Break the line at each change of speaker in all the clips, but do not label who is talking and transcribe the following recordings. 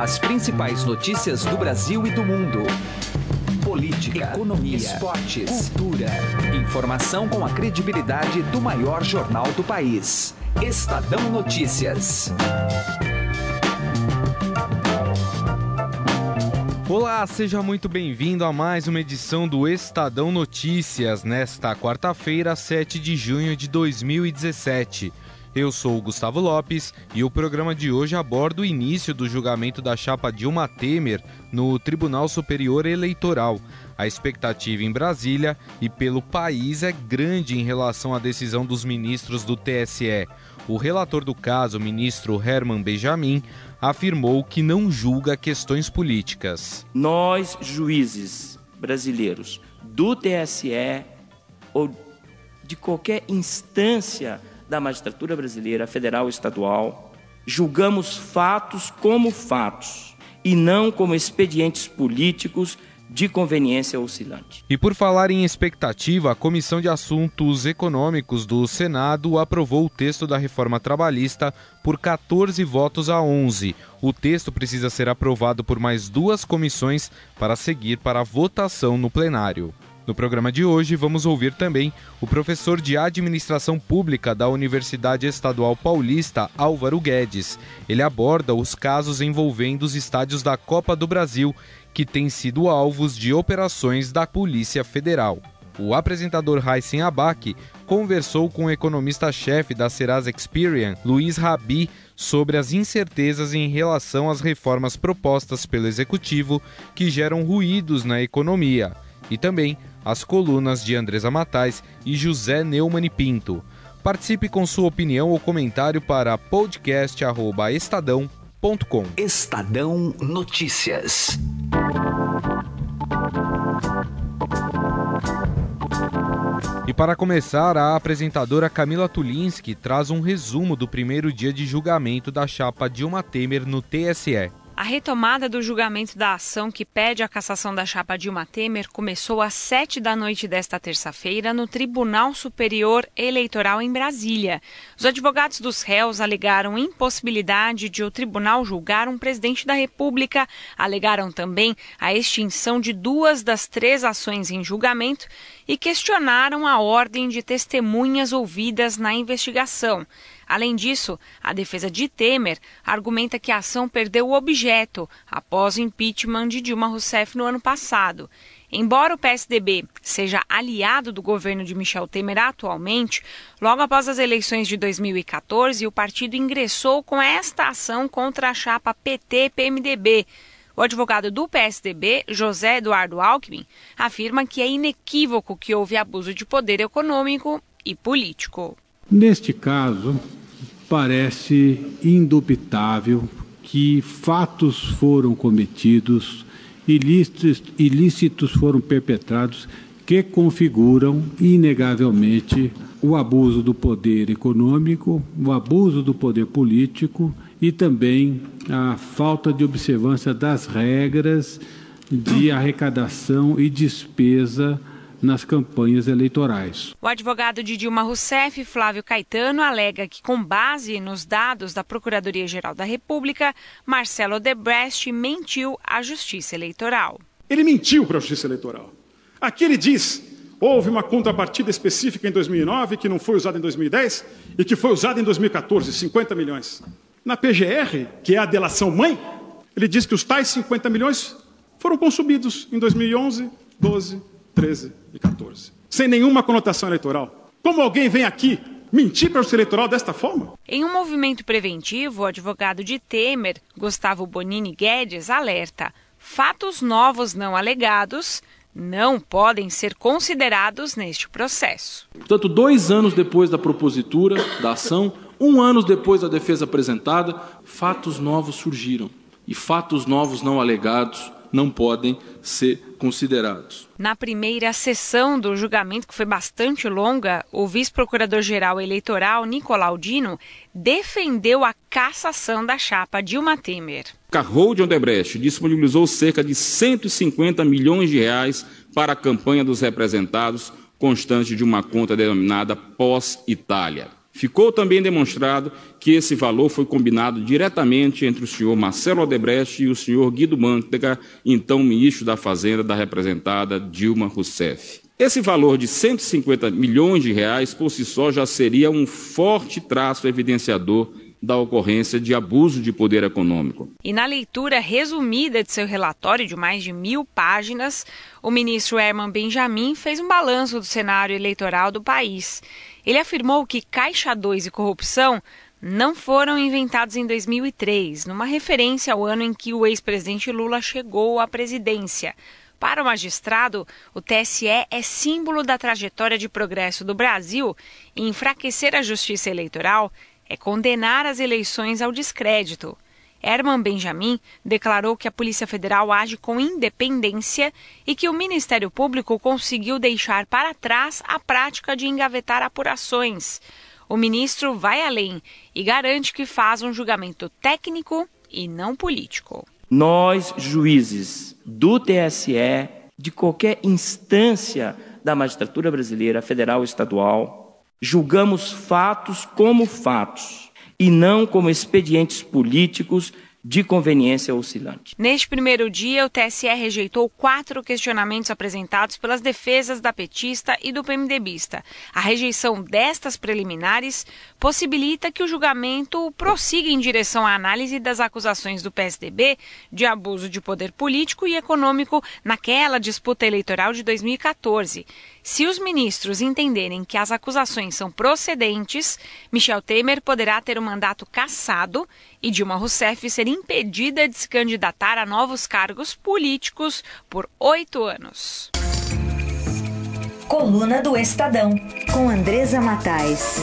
As principais notícias do Brasil e do mundo. Política, economia, esportes, cultura. Informação com a credibilidade do maior jornal do país. Estadão Notícias.
Olá, seja muito bem-vindo a mais uma edição do Estadão Notícias, nesta quarta-feira, 7 de junho de 2017. Eu sou o Gustavo Lopes e o programa de hoje aborda o início do julgamento da chapa Dilma Temer no Tribunal Superior Eleitoral. A expectativa em Brasília e pelo país é grande em relação à decisão dos ministros do TSE. O relator do caso, o ministro Herman Benjamin, afirmou que não julga questões políticas.
Nós, juízes brasileiros do TSE ou de qualquer instância da magistratura brasileira, federal e estadual, julgamos fatos como fatos e não como expedientes políticos de conveniência oscilante.
E por falar em expectativa, a Comissão de Assuntos Econômicos do Senado aprovou o texto da reforma trabalhista por 14 votos a 11. O texto precisa ser aprovado por mais duas comissões para seguir para a votação no plenário. No programa de hoje, vamos ouvir também o professor de Administração Pública da Universidade Estadual Paulista, Álvaro Guedes. Ele aborda os casos envolvendo os estádios da Copa do Brasil, que têm sido alvos de operações da Polícia Federal. O apresentador Raíssen Abac conversou com o economista-chefe da Serasa Experian, Luiz Rabi, sobre as incertezas em relação às reformas propostas pelo executivo que geram ruídos na economia e também as colunas de Andresa Matais e José Neumann Pinto. Participe com sua opinião ou comentário para podcast@estadão.com.
Estadão Notícias.
E para começar, a apresentadora Camila Tulinski traz um resumo do primeiro dia de julgamento da chapa Dilma Temer no TSE.
A retomada do julgamento da ação que pede a cassação da chapa Dilma Temer começou às sete da noite desta terça-feira no Tribunal Superior Eleitoral em Brasília. Os advogados dos réus alegaram impossibilidade de o tribunal julgar um presidente da República, alegaram também a extinção de duas das três ações em julgamento e questionaram a ordem de testemunhas ouvidas na investigação. Além disso, a defesa de Temer argumenta que a ação perdeu o objeto após o impeachment de Dilma Rousseff no ano passado. Embora o PSDB seja aliado do governo de Michel Temer atualmente, logo após as eleições de 2014, o partido ingressou com esta ação contra a chapa PT-PMDB. O advogado do PSDB, José Eduardo Alckmin, afirma que é inequívoco que houve abuso de poder econômico e político.
Neste caso, parece indubitável que fatos foram cometidos, ilícitos, ilícitos foram perpetrados que configuram inegavelmente o abuso do poder econômico, o abuso do poder político e também a falta de observância das regras de arrecadação e despesa nas campanhas eleitorais.
O advogado de Dilma Rousseff, Flávio Caetano, alega que, com base nos dados da Procuradoria-Geral da República, Marcelo Odebrecht mentiu à Justiça Eleitoral.
Ele mentiu para a Justiça Eleitoral. Aqui ele diz: houve uma contrapartida específica em 2009 que não foi usada em 2010 e que foi usada em 2014, 50 milhões. Na PGR, que é a delação mãe, ele diz que os tais 50 milhões foram consumidos em 2011, 12, 13 e 14. Sem nenhuma conotação eleitoral. Como alguém vem aqui mentir para o eleitoral desta forma?
Em um movimento preventivo, o advogado de Temer, Gustavo Bonini Guedes, alerta: fatos novos não alegados não podem ser considerados neste processo.
Portanto, dois anos depois da propositura da ação, um ano depois da defesa apresentada, fatos novos surgiram. E fatos novos não alegados não podem ser considerados.
Na primeira sessão do julgamento, que foi bastante longa, o vice-procurador-geral eleitoral, Nicolau Dino, defendeu a cassação da chapa Dilma Temer.
Carrou de Odebrecht disponibilizou cerca de 150 milhões de reais para a campanha dos representados, constante de uma conta denominada Pós-Itália. Ficou também demonstrado que esse valor foi combinado diretamente entre o senhor Marcelo Odebrecht e o senhor Guido Mantega, então ministro da Fazenda da representada Dilma Rousseff. Esse valor de 150 milhões de reais por si só já seria um forte traço evidenciador da ocorrência de abuso de poder econômico.
E na leitura resumida de seu relatório de mais de mil páginas, o ministro Herman Benjamin fez um balanço do cenário eleitoral do país. Ele afirmou que Caixa 2 e corrupção não foram inventados em 2003, numa referência ao ano em que o ex-presidente Lula chegou à presidência. Para o magistrado, o TSE é símbolo da trajetória de progresso do Brasil e enfraquecer a justiça eleitoral é condenar as eleições ao descrédito. Herman Benjamin declarou que a Polícia Federal age com independência e que o Ministério Público conseguiu deixar para trás a prática de engavetar apurações. O ministro vai além e garante que faz um julgamento técnico e não político.
Nós, juízes do TSE, de qualquer instância da magistratura brasileira, federal ou estadual, julgamos fatos como fatos e não como expedientes políticos de conveniência oscilante.
Neste primeiro dia, o TSE rejeitou quatro questionamentos apresentados pelas defesas da petista e do PMDBista. A rejeição destas preliminares possibilita que o julgamento prossiga em direção à análise das acusações do PSDB de abuso de poder político e econômico naquela disputa eleitoral de 2014. Se os ministros entenderem que as acusações são procedentes, Michel Temer poderá ter o mandato cassado e Dilma Rousseff ser impedida de se candidatar a novos cargos políticos por oito anos.
Coluna do Estadão, com Andresa Matais.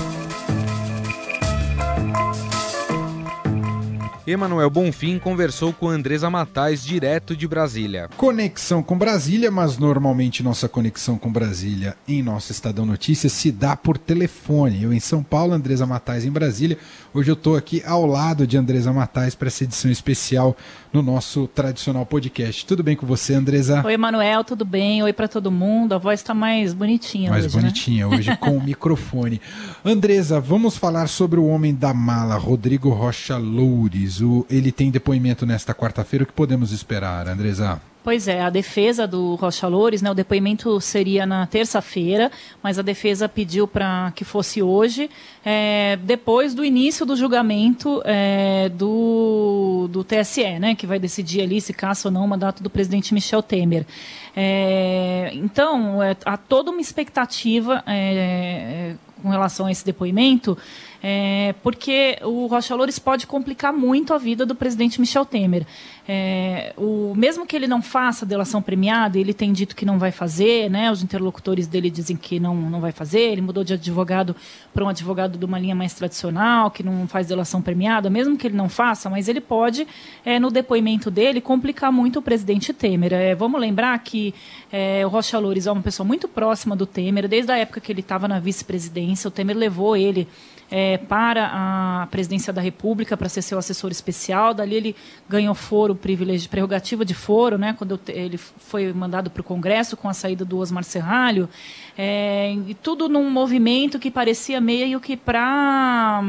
Emanuel Bonfim conversou com Andresa Matais, direto de Brasília.
Conexão com Brasília, mas normalmente nossa conexão com Brasília em nosso Estadão Notícias se dá por telefone. Eu em São Paulo, Andresa Matais em Brasília. Hoje eu estou aqui ao lado de Andresa Matais para essa edição especial no nosso tradicional podcast. Tudo bem com você, Andresa?
Oi, Emanuel, tudo bem? Oi para todo mundo. A voz está mais bonitinha
mais
hoje,
Mais bonitinha
né?
hoje com o microfone. Andresa, vamos falar sobre o homem da mala, Rodrigo Rocha Loures ele tem depoimento nesta quarta-feira. O que podemos esperar, Andresa?
Pois é, a defesa do Rocha Loures, né, o depoimento seria na terça-feira, mas a defesa pediu para que fosse hoje, é, depois do início do julgamento é, do, do TSE, né, que vai decidir ali se caça ou não o mandato do presidente Michel Temer. É, então, é, há toda uma expectativa é, com relação a esse depoimento, é, porque o Rocha Loures pode complicar muito a vida do presidente Michel Temer. É, o, mesmo que ele não faça delação premiada, ele tem dito que não vai fazer, né, os interlocutores dele dizem que não, não vai fazer, ele mudou de advogado para um advogado de uma linha mais tradicional, que não faz delação premiada, mesmo que ele não faça, mas ele pode, é, no depoimento dele, complicar muito o presidente Temer. É, vamos lembrar que é, o Rocha Loures é uma pessoa muito próxima do Temer, desde a época que ele estava na vice-presidência, o Temer levou ele é, para a presidência da República para ser seu assessor especial. Dali ele ganhou foro, privilégio, prerrogativa de foro, né, quando ele foi mandado para o Congresso com a saída do Osmar Serralho. É, e tudo num movimento que parecia meio que para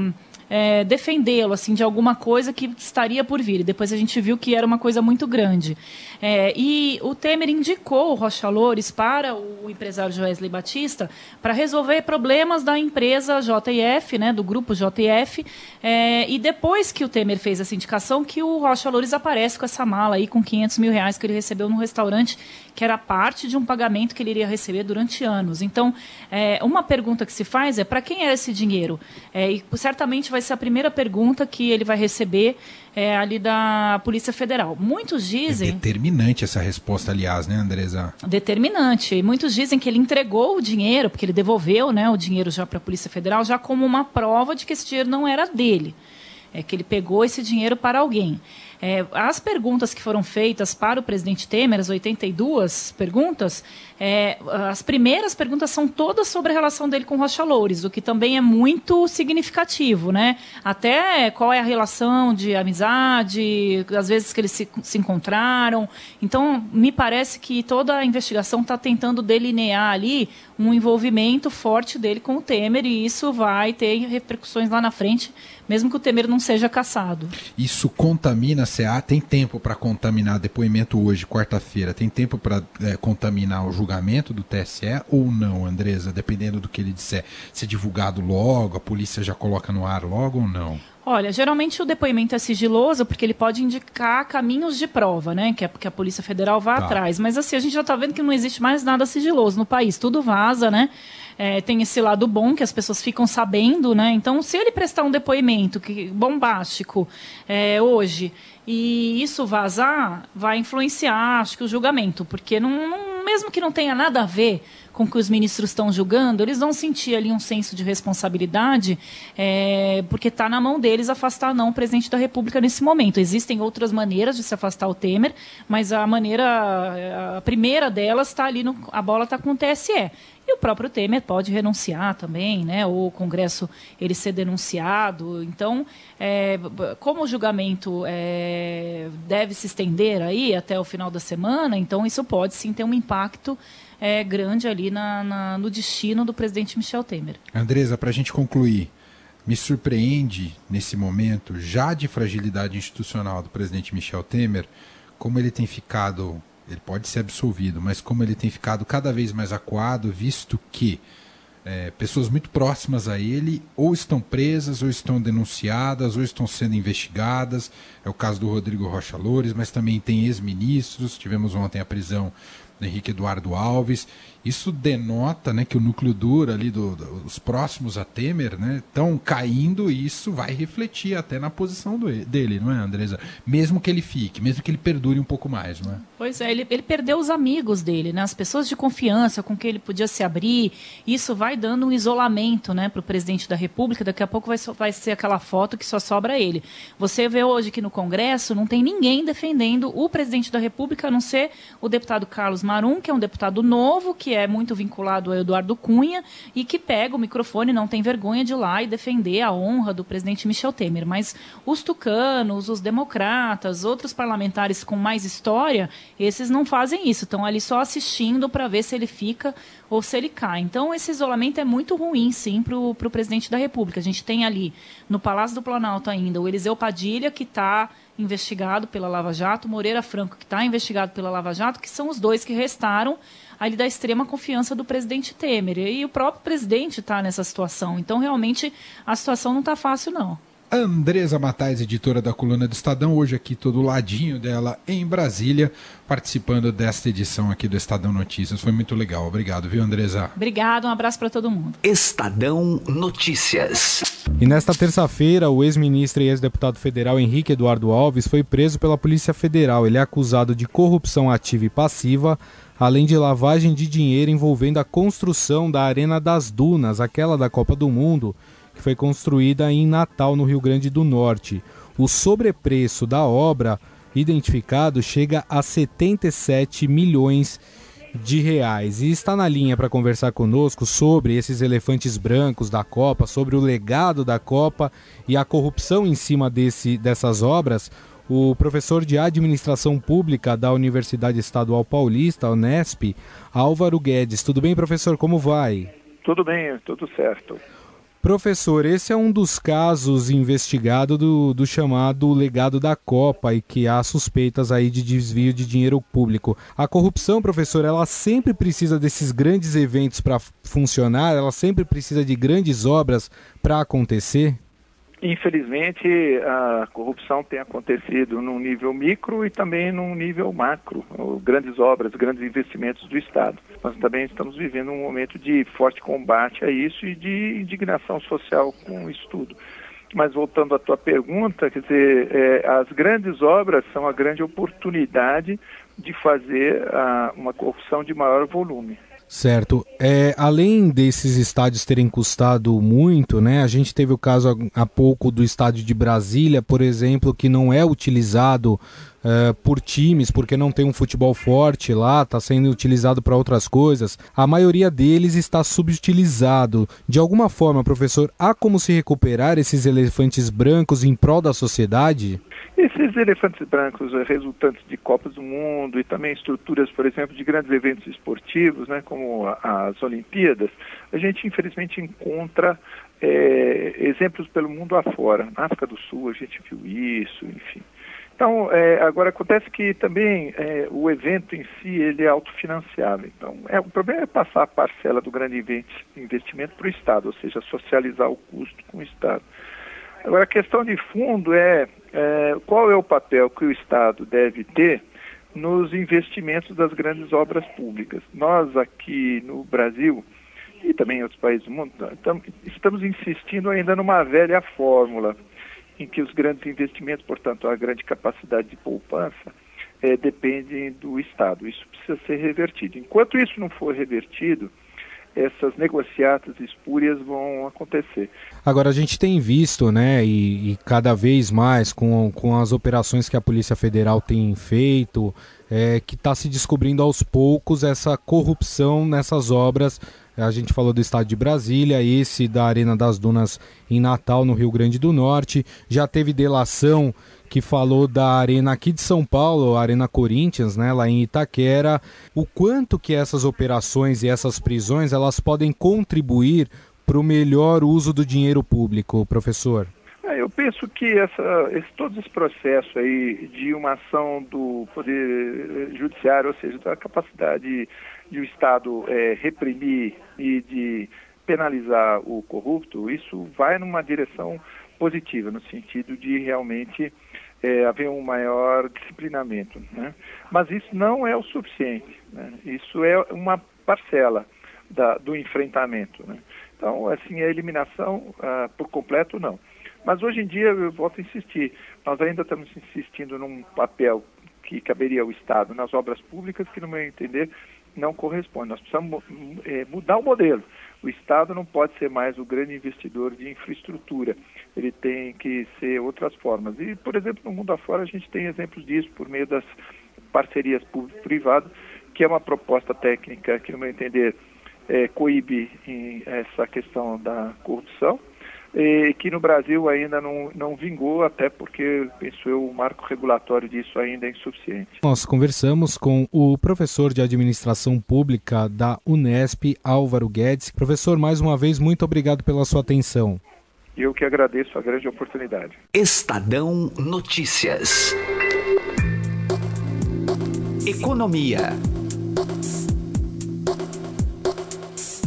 é, defendê-lo assim de alguma coisa que estaria por vir. Depois a gente viu que era uma coisa muito grande. É, e o Temer indicou o Rocha Loures para o empresário Joesley Batista para resolver problemas da empresa JF, né, do grupo JF. É, e depois que o Temer fez essa indicação, que o Rocha Loures aparece com essa mala aí com 500 mil reais que ele recebeu no restaurante, que era parte de um pagamento que ele iria receber durante anos. Então, é, uma pergunta que se faz é para quem era esse dinheiro? É, e certamente vai ser a primeira pergunta que ele vai receber é, ali da Polícia Federal. Muitos dizem.
É determinante essa resposta, aliás, né, Andresa?
Determinante. E muitos dizem que ele entregou o dinheiro, porque ele devolveu né, o dinheiro já para a Polícia Federal, já como uma prova de que esse dinheiro não era dele. É que ele pegou esse dinheiro para alguém. É, as perguntas que foram feitas para o presidente Temer, as 82 perguntas, é, as primeiras perguntas são todas sobre a relação dele com Rocha Loures, o que também é muito significativo, né? Até qual é a relação de amizade, às vezes que eles se, se encontraram. Então, me parece que toda a investigação está tentando delinear ali um envolvimento forte dele com o Temer e isso vai ter repercussões lá na frente, mesmo que o Temer não seja caçado.
Isso contamina a CA? Tem tempo para contaminar depoimento hoje, quarta-feira? Tem tempo para é, contaminar o julgamento do TSE ou não, Andresa? Dependendo do que ele disser. Se é divulgado logo, a polícia já coloca no ar logo ou não?
Olha, geralmente o depoimento é sigiloso porque ele pode indicar caminhos de prova, né? Que, é, que a Polícia Federal vá tá. atrás. Mas assim, a gente já está vendo que não existe mais nada sigiloso no país. Tudo vaza, né? É, tem esse lado bom que as pessoas ficam sabendo, né? Então, se ele prestar um depoimento que, bombástico é, hoje e isso vazar, vai influenciar, acho que, o julgamento. Porque não, não mesmo que não tenha nada a ver com que os ministros estão julgando, eles vão sentir ali um senso de responsabilidade, é, porque está na mão deles afastar não o presidente da República nesse momento. Existem outras maneiras de se afastar o Temer, mas a maneira, a primeira delas está ali, no, a bola está com o TSE. E o próprio Temer pode renunciar também, né? Ou o Congresso ele ser denunciado. Então, é, como o julgamento é, deve se estender aí até o final da semana, então isso pode sim ter um impacto é, grande ali na, na, no destino do presidente Michel Temer.
Andresa, para a gente concluir, me surpreende nesse momento, já de fragilidade institucional do presidente Michel Temer, como ele tem ficado ele pode ser absolvido, mas como ele tem ficado cada vez mais acuado, visto que é, pessoas muito próximas a ele ou estão presas, ou estão denunciadas, ou estão sendo investigadas. É o caso do Rodrigo Rocha Loures, mas também tem ex-ministros. Tivemos ontem a prisão Henrique Eduardo Alves. Isso denota né, que o núcleo duro ali, do, do, os próximos a Temer, estão né, caindo e isso vai refletir até na posição do, dele, não é, Andresa? Mesmo que ele fique, mesmo que ele perdure um pouco mais, não é?
Pois é, ele, ele perdeu os amigos dele, né, as pessoas de confiança com quem ele podia se abrir. Isso vai dando um isolamento né, para o presidente da República. Daqui a pouco vai, vai ser aquela foto que só sobra ele. Você vê hoje que no Congresso não tem ninguém defendendo o presidente da República, a não ser o deputado Carlos Marum, que é um deputado novo, que é muito vinculado ao Eduardo Cunha e que pega o microfone, não tem vergonha de ir lá e defender a honra do presidente Michel Temer. Mas os tucanos, os democratas, outros parlamentares com mais história, esses não fazem isso. Estão ali só assistindo para ver se ele fica ou se ele cai. Então, esse isolamento é muito ruim, sim, para o presidente da República. A gente tem ali, no Palácio do Planalto ainda, o Eliseu Padilha, que está investigado pela Lava Jato, Moreira Franco, que está investigado pela Lava Jato, que são os dois que restaram ali da extrema confiança do presidente Temer. E o próprio presidente está nessa situação. Então, realmente, a situação não está fácil, não.
Andresa Matais, editora da coluna do Estadão, hoje aqui todo ladinho dela em Brasília, participando desta edição aqui do Estadão Notícias. Foi muito legal. Obrigado, viu, Andresa?
Obrigado, um abraço para todo mundo.
Estadão Notícias.
E nesta terça-feira, o ex-ministro e ex-deputado federal Henrique Eduardo Alves foi preso pela Polícia Federal. Ele é acusado de corrupção ativa e passiva, além de lavagem de dinheiro envolvendo a construção da Arena das Dunas, aquela da Copa do Mundo que foi construída em Natal, no Rio Grande do Norte. O sobrepreço da obra identificado chega a 77 milhões de reais. E está na linha para conversar conosco sobre esses elefantes brancos da Copa, sobre o legado da Copa e a corrupção em cima desse, dessas obras, o professor de Administração Pública da Universidade Estadual Paulista, Unesp, Álvaro Guedes. Tudo bem, professor? Como vai?
Tudo bem, tudo certo.
Professor, esse é um dos casos investigados do, do, chamado legado da Copa e que há suspeitas aí de desvio de dinheiro público. A corrupção, professor, ela sempre precisa desses grandes eventos para funcionar, ela sempre precisa de grandes obras para acontecer?
Infelizmente, a corrupção tem acontecido num nível micro e também num nível macro, grandes obras, grandes investimentos do Estado. Nós também estamos vivendo um momento de forte combate a isso e de indignação social com isso tudo. Mas voltando à tua pergunta, quer dizer, é, as grandes obras são a grande oportunidade de fazer a, uma corrupção de maior volume.
Certo. É, além desses estádios terem custado muito, né? A gente teve o caso há pouco do estádio de Brasília, por exemplo, que não é utilizado uh, por times, porque não tem um futebol forte lá, está sendo utilizado para outras coisas. A maioria deles está subutilizado. De alguma forma, professor, há como se recuperar esses elefantes brancos em prol da sociedade?
Esses elefantes brancos eh, resultantes de Copas do Mundo e também estruturas, por exemplo, de grandes eventos esportivos, né, como as Olimpíadas, a gente infelizmente encontra é, exemplos pelo mundo afora. Na África do Sul a gente viu isso, enfim. Então, é, agora acontece que também é, o evento em si ele é autofinanciável. Então, é, o problema é passar a parcela do grande investimento para o Estado, ou seja, socializar o custo com o Estado. Agora, a questão de fundo é, é qual é o papel que o Estado deve ter nos investimentos das grandes obras públicas. Nós aqui no Brasil e também em outros países do mundo estamos insistindo ainda numa velha fórmula em que os grandes investimentos, portanto, a grande capacidade de poupança, é, dependem do Estado. Isso precisa ser revertido. Enquanto isso não for revertido, essas negociatas espúrias vão acontecer.
Agora, a gente tem visto, né, e, e, cada vez mais com, com as operações que a Polícia Federal tem feito, é, que está se descobrindo aos poucos essa corrupção nessas obras a gente falou do estado de Brasília, esse da Arena das Dunas em Natal, no Rio Grande do Norte. Já teve delação que falou da arena aqui de São Paulo, Arena Corinthians, né, lá em Itaquera. O quanto que essas operações e essas prisões elas podem contribuir para o melhor uso do dinheiro público, professor?
É, eu penso que essa, esse, todo esse processo aí de uma ação do Poder Judiciário, ou seja, da capacidade de o Estado é, reprimir e de penalizar o corrupto, isso vai numa direção positiva, no sentido de realmente é, haver um maior disciplinamento. Né? Mas isso não é o suficiente. Né? Isso é uma parcela da, do enfrentamento. Né? Então, assim, a eliminação ah, por completo, não. Mas hoje em dia, eu volto a insistir, nós ainda estamos insistindo num papel que caberia ao Estado nas obras públicas, que, no meu entender, não corresponde. Nós precisamos é, mudar o modelo. O Estado não pode ser mais o grande investidor de infraestrutura. Ele tem que ser outras formas. E, por exemplo, no mundo afora a gente tem exemplos disso por meio das parcerias público-privado, que é uma proposta técnica que, no meu entender, é, coíbe essa questão da corrupção e que no Brasil ainda não, não vingou, até porque, penso eu, o marco regulatório disso ainda é insuficiente.
Nós conversamos com o professor de Administração Pública da Unesp, Álvaro Guedes. Professor, mais uma vez, muito obrigado pela sua atenção.
Eu que agradeço a grande oportunidade.
Estadão Notícias. Economia.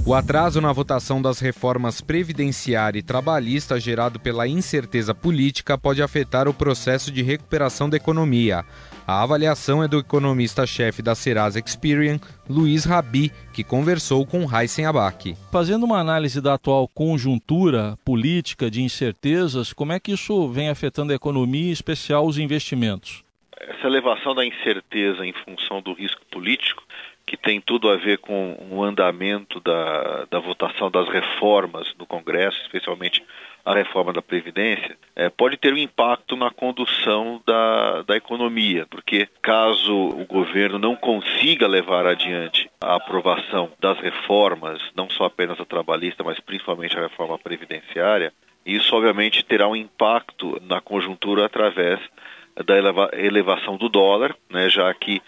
O atraso na votação das reformas previdenciária e trabalhista gerado pela incerteza política pode afetar o processo de recuperação da economia. A avaliação é do economista-chefe da Serasa Experian, Luiz Rabi, que conversou com Heisen Abac.
Fazendo uma análise da atual conjuntura política de incertezas, como é que isso vem afetando a economia, em especial os investimentos?
Essa elevação da incerteza em função do risco político que tem tudo a ver com o andamento da, da votação das reformas no Congresso, especialmente a reforma da Previdência, é, pode ter um impacto na condução da, da economia, porque caso o governo não consiga levar adiante a aprovação das reformas, não só apenas a trabalhista, mas principalmente a reforma previdenciária, isso obviamente terá um impacto na conjuntura através da eleva elevação do dólar, né, já que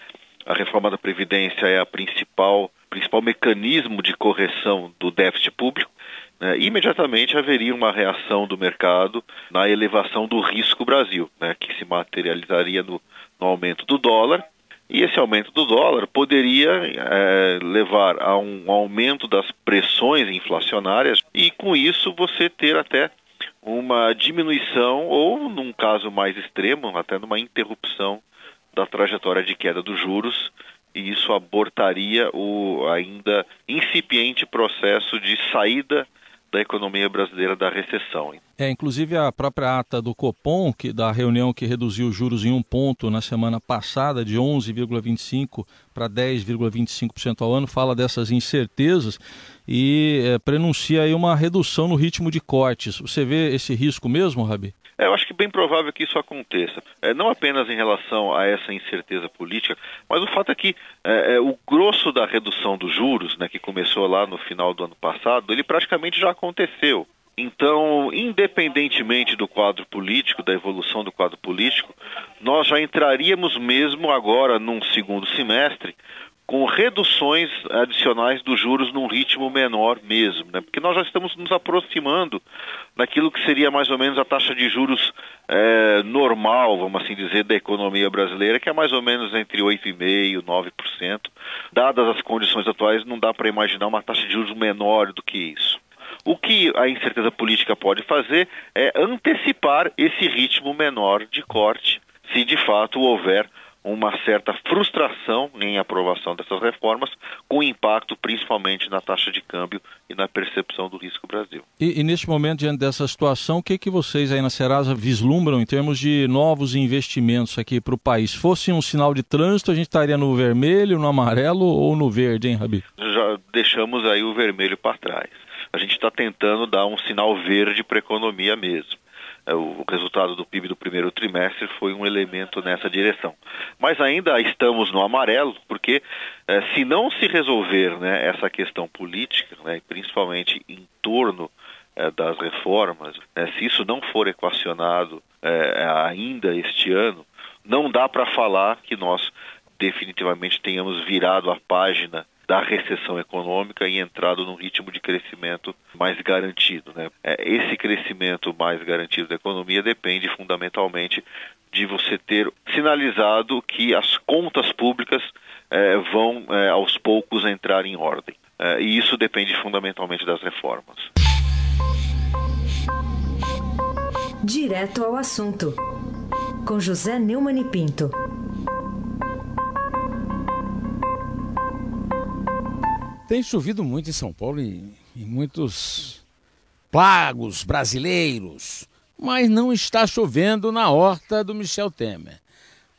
a reforma da Previdência é a principal, principal mecanismo de correção do déficit público, né, imediatamente haveria uma reação do mercado na elevação do risco Brasil, né, que se materializaria no, no, aumento do dólar. E esse aumento do dólar poderia é, levar a um aumento das pressões inflacionárias e, com isso, você ter até uma diminuição ou, num caso mais extremo, até numa interrupção da trajetória de queda dos juros e isso abortaria o ainda incipiente processo de saída da economia brasileira da recessão.
É, inclusive a própria ata do Copom, que da reunião que reduziu os juros em um ponto na semana passada, de 11,25% para 10,25% ao ano, fala dessas incertezas e é, prenuncia aí uma redução no ritmo de cortes. Você vê esse risco mesmo, Rabi?
É, eu acho que bem provável que isso aconteça. É, não apenas em relação a essa incerteza política, mas o fato é que é, é, o grosso da redução dos juros, né, que começou lá no final do ano passado, ele praticamente já aconteceu. Então, independentemente do quadro político, da evolução do quadro político, nós já entraríamos mesmo agora num segundo semestre com reduções adicionais dos juros num ritmo menor mesmo, né? porque nós já estamos nos aproximando daquilo que seria mais ou menos a taxa de juros é, normal, vamos assim dizer, da economia brasileira, que é mais ou menos entre 8,5% e 9%. Dadas as condições atuais, não dá para imaginar uma taxa de juros menor do que isso. O que a incerteza política pode fazer é antecipar esse ritmo menor de corte, se de fato houver uma certa frustração em aprovação dessas reformas, com impacto principalmente na taxa de câmbio e na percepção do risco Brasil.
E, e neste momento, diante dessa situação, o que, que vocês aí na Serasa vislumbram em termos de novos investimentos aqui para o país? Fosse um sinal de trânsito, a gente estaria no vermelho, no amarelo ou no verde, hein, Rabi?
Já deixamos aí o vermelho para trás. A gente está tentando dar um sinal verde para a economia mesmo. É, o resultado do PIB do primeiro trimestre foi um elemento nessa direção. Mas ainda estamos no amarelo, porque é, se não se resolver né, essa questão política, né, principalmente em torno é, das reformas, né, se isso não for equacionado ainda este ano, não dá para falar que nós definitivamente tenhamos virado a página da recessão econômica e entrado num ritmo de crescimento mais garantido. Né? É, esse crescimento mais garantido da economia depende fundamentalmente de você ter sinalizado que as contas públicas é, vão é, aos poucos entrar em ordem. E isso depende fundamentalmente das reformas.
Direto ao assunto, com José Neumann e Pinto.
Tem chovido muito em São Paulo e em muitos lagos brasileiros, mas não está chovendo na horta do Michel Temer.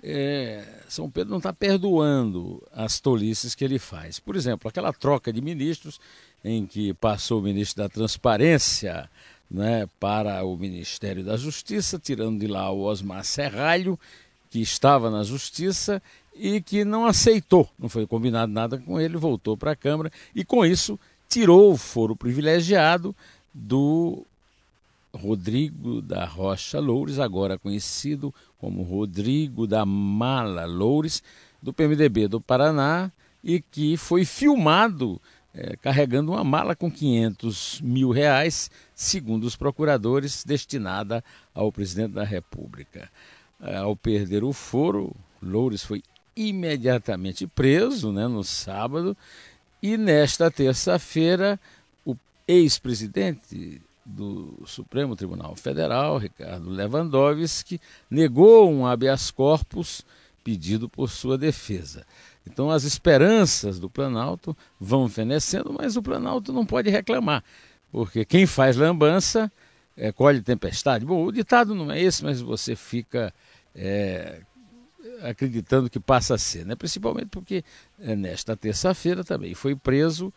É, São Pedro não está perdoando as tolices que ele faz. Por exemplo, aquela troca de ministros em que passou o ministro da Transparência né, para o Ministério da Justiça, tirando de lá o Osmar Serralho, que estava na Justiça, e que não aceitou, não foi combinado nada com ele, voltou para a Câmara e com isso tirou o foro privilegiado do Rodrigo da Rocha Loures, agora conhecido como Rodrigo da Mala Loures, do PMDB do Paraná, e que foi filmado é, carregando uma mala com 500 mil reais, segundo os procuradores, destinada ao presidente da República. É, ao perder o foro, Loures foi imediatamente preso né, no sábado e nesta terça-feira o ex-presidente do Supremo Tribunal Federal, Ricardo Lewandowski, negou um habeas corpus pedido por sua defesa. Então as esperanças do Planalto vão fenecendo, mas o Planalto não pode reclamar, porque quem faz lambança é, colhe tempestade. Bom, o ditado não é esse, mas você fica é, acreditando que passa a ser, né? principalmente porque é, nesta terça-feira também foi preso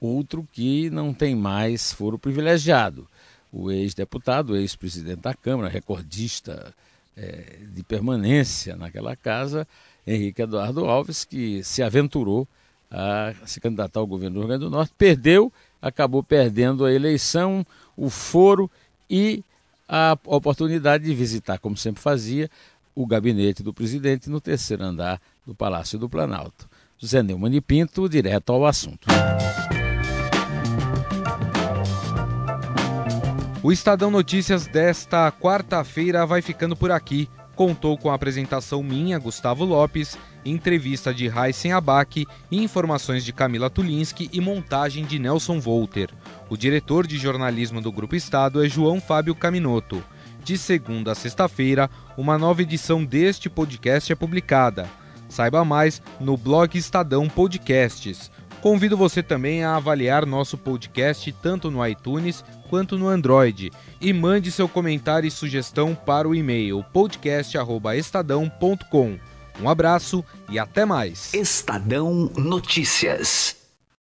outro que não tem mais foro privilegiado. O ex-deputado, ex-presidente da Câmara, recordista é, de permanência naquela casa, Henrique Eduardo Alves, que se aventurou a se candidatar ao governo do Rio Grande do Norte, perdeu, acabou perdendo a eleição, o foro e a oportunidade de visitar, como sempre fazia, o gabinete do presidente no terceiro andar do Palácio do Planalto. José Neumann e Pinto, direto ao assunto.
O Estadão Notícias desta quarta-feira vai ficando por aqui. Contou com a apresentação minha, Gustavo Lopes, entrevista de Heisen Abac, informações de Camila Tulinski e montagem de Nelson Volter. O diretor de jornalismo do Grupo Estado é João Fábio Caminoto. De segunda a sexta-feira, uma nova edição deste podcast é publicada. Saiba mais no blog Estadão Podcasts Convido você também a avaliar nosso podcast tanto no iTunes quanto no Android e mande seu comentário e sugestão para o e-mail podcast@estadão.com. Um abraço e até mais.
Estadão Notícias.